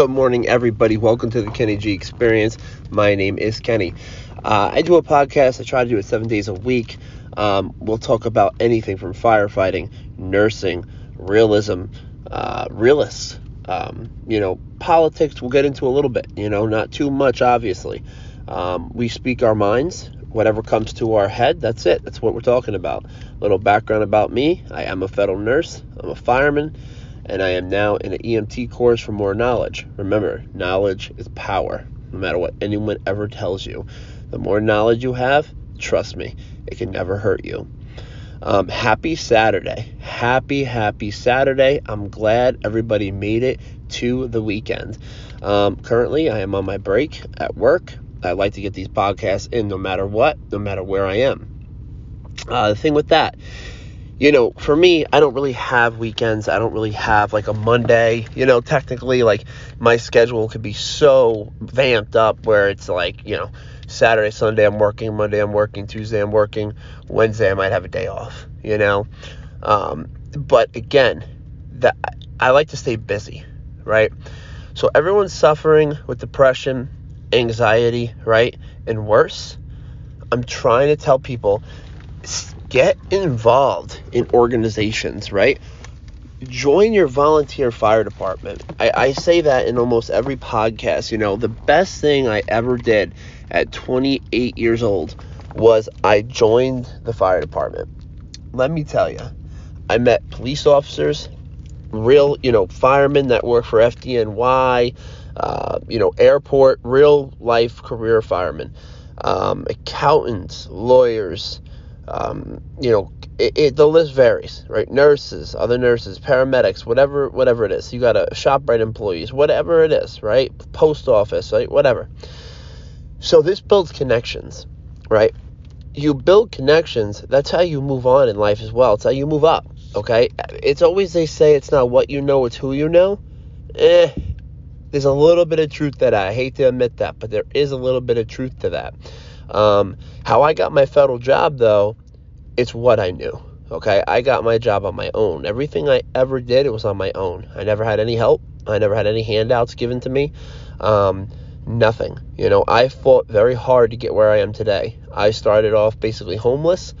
Good morning, everybody. Welcome to the Kenny G Experience. My name is Kenny. Uh, I do a podcast. I try to do it seven days a week. Um, we'll talk about anything from firefighting, nursing, realism, uh, realists, um, you know, politics. We'll get into a little bit, you know, not too much, obviously. Um, we speak our minds. Whatever comes to our head, that's it. That's what we're talking about. A little background about me I am a federal nurse, I'm a fireman and I am now in an EMT course for more knowledge. Remember, knowledge is power, no matter what anyone ever tells you. The more knowledge you have, trust me, it can never hurt you. Um, happy Saturday. Happy, happy Saturday. I'm glad everybody made it to the weekend. Um, currently, I am on my break at work. I like to get these podcasts in no matter what, no matter where I am. Uh, the thing with that you know, for me, I don't really have weekends. I don't really have like a Monday. You know, technically, like my schedule could be so vamped up where it's like, you know, Saturday, Sunday I'm working, Monday I'm working, Tuesday I'm working, Wednesday I might have a day off, you know. Um, but again, that I like to stay busy, right? So everyone's suffering with depression, anxiety, right? And worse, I'm trying to tell people get involved in organizations, right? Join your volunteer fire department. I, I, say that in almost every podcast. You know, the best thing I ever did at 28 years old was I joined the fire department. Let me tell you, I met police officers, real, you know, firemen that work for FDNY, uh, you know, airport, real life career firemen, um, accountants, lawyers, um, you know, it, it, the list varies, right? Nurses, other nurses, paramedics, whatever, whatever it is. You got a ShopRite employees, whatever it is, right? Post office, right? Whatever. So this builds connections, right? You build connections. That's how you move on in life as well. It's how you move up. Okay. It's always they say it's not what you know, it's who you know. Eh. There's a little bit of truth that. I hate to admit that, but there is a little bit of truth to that. Um, how I got my federal job, though, it's what I knew. Okay, I got my job on my own. Everything I ever did, it was on my own. I never had any help. I never had any handouts given to me. Um, nothing. You know, I fought very hard to get where I am today. I started off basically homeless,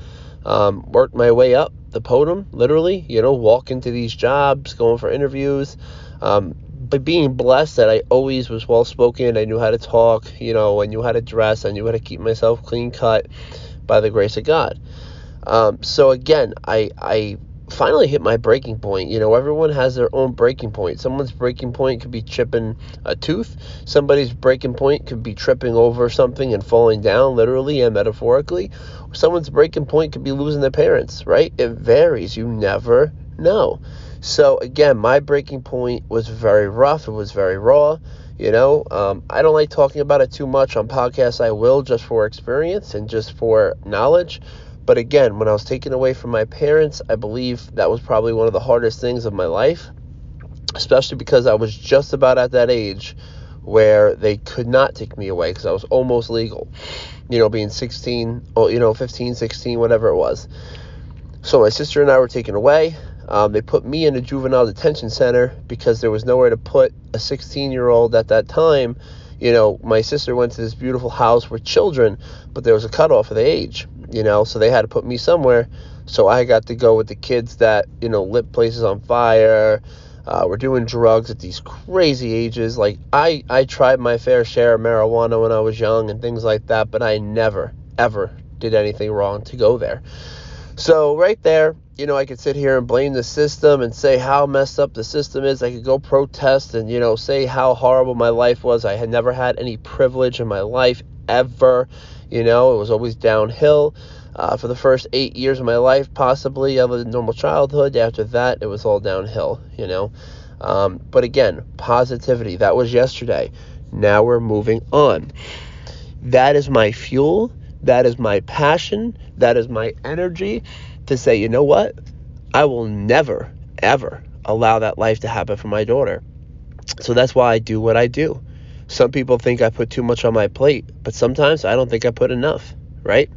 um, worked my way up the podium, literally. You know, walking to these jobs, going for interviews. Um, but being blessed that I always was well spoken, I knew how to talk, you know, I knew how to dress, I knew how to keep myself clean cut by the grace of God. Um, so again, I I finally hit my breaking point. You know, everyone has their own breaking point. Someone's breaking point could be chipping a tooth. Somebody's breaking point could be tripping over something and falling down, literally and metaphorically. Someone's breaking point could be losing their parents, right? It varies. You never know. So again, my breaking point was very rough. It was very raw. You know, um, I don't like talking about it too much on podcasts. I will just for experience and just for knowledge. But again, when I was taken away from my parents, I believe that was probably one of the hardest things of my life, especially because I was just about at that age where they could not take me away because I was almost legal. You know, being 16, or, you know, 15, 16, whatever it was. So my sister and I were taken away. Um, they put me in a juvenile detention center because there was nowhere to put a 16 year old at that time. You know, my sister went to this beautiful house with children, but there was a cutoff of the age, you know, so they had to put me somewhere. So I got to go with the kids that, you know, lit places on fire, uh, were doing drugs at these crazy ages. Like, I, I tried my fair share of marijuana when I was young and things like that, but I never, ever did anything wrong to go there. So, right there, you know, I could sit here and blame the system and say how messed up the system is. I could go protest and, you know, say how horrible my life was. I had never had any privilege in my life ever. You know, it was always downhill. Uh, for the first eight years of my life, possibly, of a normal childhood. After that, it was all downhill, you know. Um, but again, positivity. That was yesterday. Now we're moving on. That is my fuel. That is my passion. That is my energy to say, you know what? I will never, ever allow that life to happen for my daughter. So that's why I do what I do. Some people think I put too much on my plate, but sometimes I don't think I put enough, right?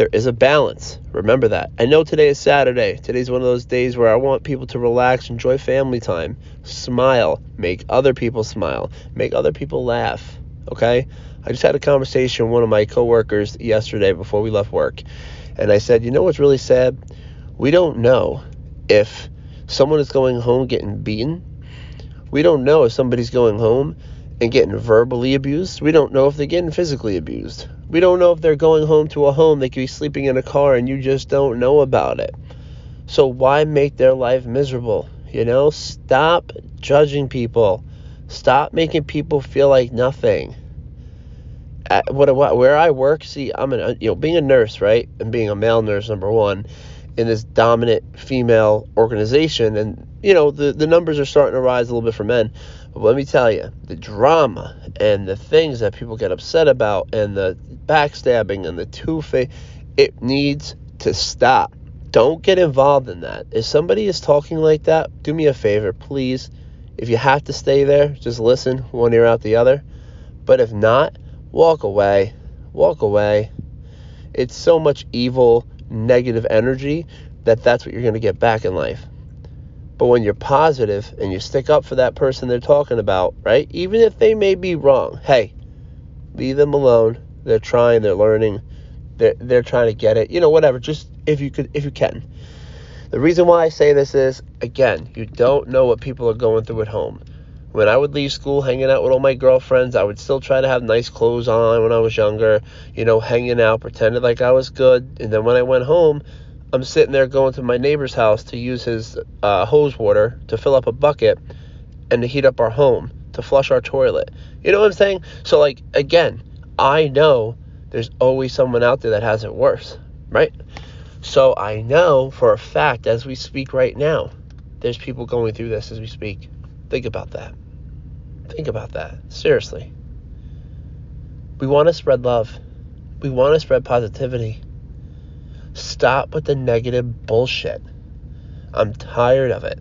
there is a balance. Remember that. I know today is Saturday. Today's one of those days where I want people to relax, enjoy family time, smile, make other people smile, make other people laugh. Okay? I just had a conversation with one of my coworkers yesterday before we left work. And I said, you know what's really sad? We don't know if someone is going home getting beaten. We don't know if somebody's going home and getting verbally abused. We don't know if they're getting physically abused. We don't know if they're going home to a home they could be sleeping in a car and you just don't know about it. So why make their life miserable? You know, stop judging people. Stop making people feel like nothing. At what, what where I work, see, I'm an you know being a nurse, right, and being a male nurse, number one, in this dominant female organization, and you know the the numbers are starting to rise a little bit for men. But let me tell you, the drama and the things that people get upset about, and the backstabbing and the two face, it needs to stop. Don't get involved in that. If somebody is talking like that, do me a favor, please. If you have to stay there, just listen one ear out the other. But if not, walk away. Walk away. It's so much evil, negative energy that that's what you're going to get back in life. But when you're positive and you stick up for that person they're talking about, right? Even if they may be wrong, hey, leave them alone. They're trying, they're learning, they're, they're trying to get it. You know, whatever. Just if you could, if you can. The reason why I say this is, again, you don't know what people are going through at home. When I would leave school hanging out with all my girlfriends, I would still try to have nice clothes on when I was younger, you know, hanging out, pretended like I was good. And then when I went home, I'm sitting there going to my neighbor's house to use his uh, hose water to fill up a bucket and to heat up our home, to flush our toilet. You know what I'm saying? So, like, again, I know there's always someone out there that has it worse, right? So, I know for a fact as we speak right now, there's people going through this as we speak. Think about that. Think about that. Seriously. We want to spread love, we want to spread positivity. Stop with the negative bullshit. I'm tired of it.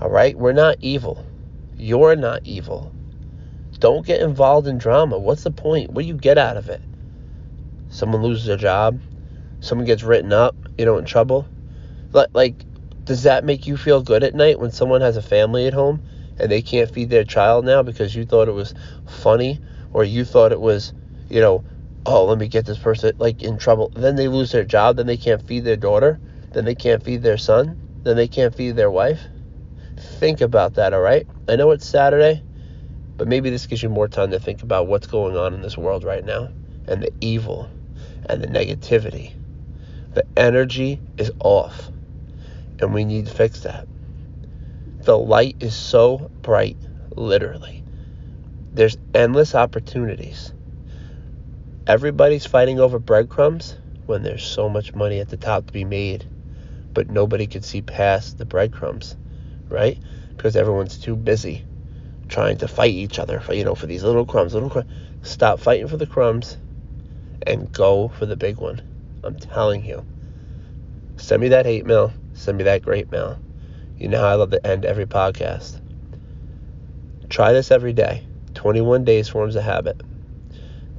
All right? We're not evil. You're not evil. Don't get involved in drama. What's the point? What do you get out of it? Someone loses their job? Someone gets written up, you know, in trouble? Like, does that make you feel good at night when someone has a family at home and they can't feed their child now because you thought it was funny or you thought it was, you know, oh, let me get this person like in trouble. Then they lose their job. Then they can't feed their daughter. Then they can't feed their son. Then they can't feed their wife. Think about that, all right? I know it's Saturday, but maybe this gives you more time to think about what's going on in this world right now and the evil and the negativity. The energy is off, and we need to fix that. The light is so bright, literally. There's endless opportunities Everybody's fighting over breadcrumbs when there's so much money at the top to be made, but nobody can see past the breadcrumbs, right? Because everyone's too busy trying to fight each other for you know for these little crumbs, little crumbs. Stop fighting for the crumbs and go for the big one. I'm telling you. Send me that hate mail. Send me that great mail. You know how I love to end every podcast. Try this every day. 21 days forms a habit.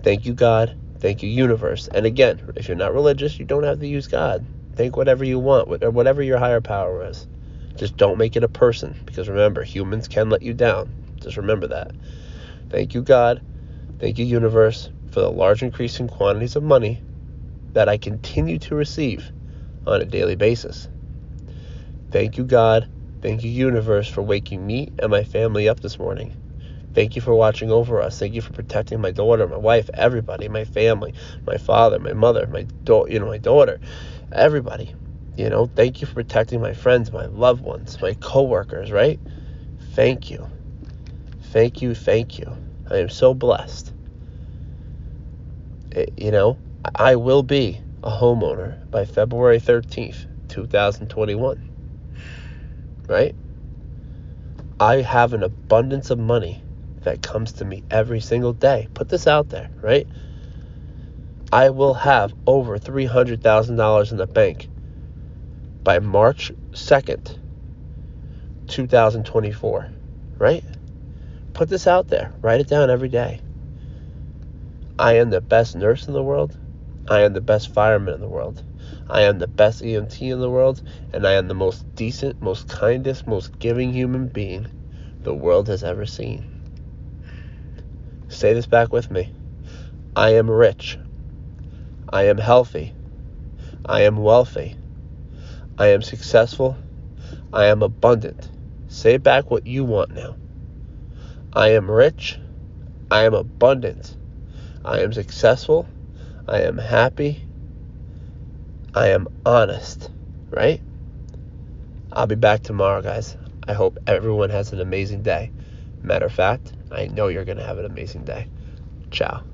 Thank you, God. Thank you, universe. And again, if you're not religious, you don't have to use God. Think whatever you want, or whatever your higher power is. Just don't make it a person, because remember, humans can let you down. Just remember that. Thank you, God. Thank you, universe, for the large increase in quantities of money that I continue to receive on a daily basis. Thank you, God. Thank you, universe, for waking me and my family up this morning. Thank you for watching over us. Thank you for protecting my daughter, my wife, everybody, my family, my father, my mother, my do- you know, my daughter, everybody. You know, thank you for protecting my friends, my loved ones, my coworkers, right? Thank you. Thank you, thank you. I am so blessed. It, you know, I will be a homeowner by February 13th, 2021. Right? I have an abundance of money that comes to me every single day. Put this out there, right? I will have over $300,000 in the bank by March 2nd, 2024, right? Put this out there. Write it down every day. I am the best nurse in the world. I am the best fireman in the world. I am the best EMT in the world, and I am the most decent, most kindest, most giving human being the world has ever seen. Say this back with me. I am rich. I am healthy. I am wealthy. I am successful. I am abundant. Say back what you want now. I am rich. I am abundant. I am successful. I am happy. I am honest. Right? I'll be back tomorrow, guys. I hope everyone has an amazing day. Matter of fact, I know you're going to have an amazing day. Ciao.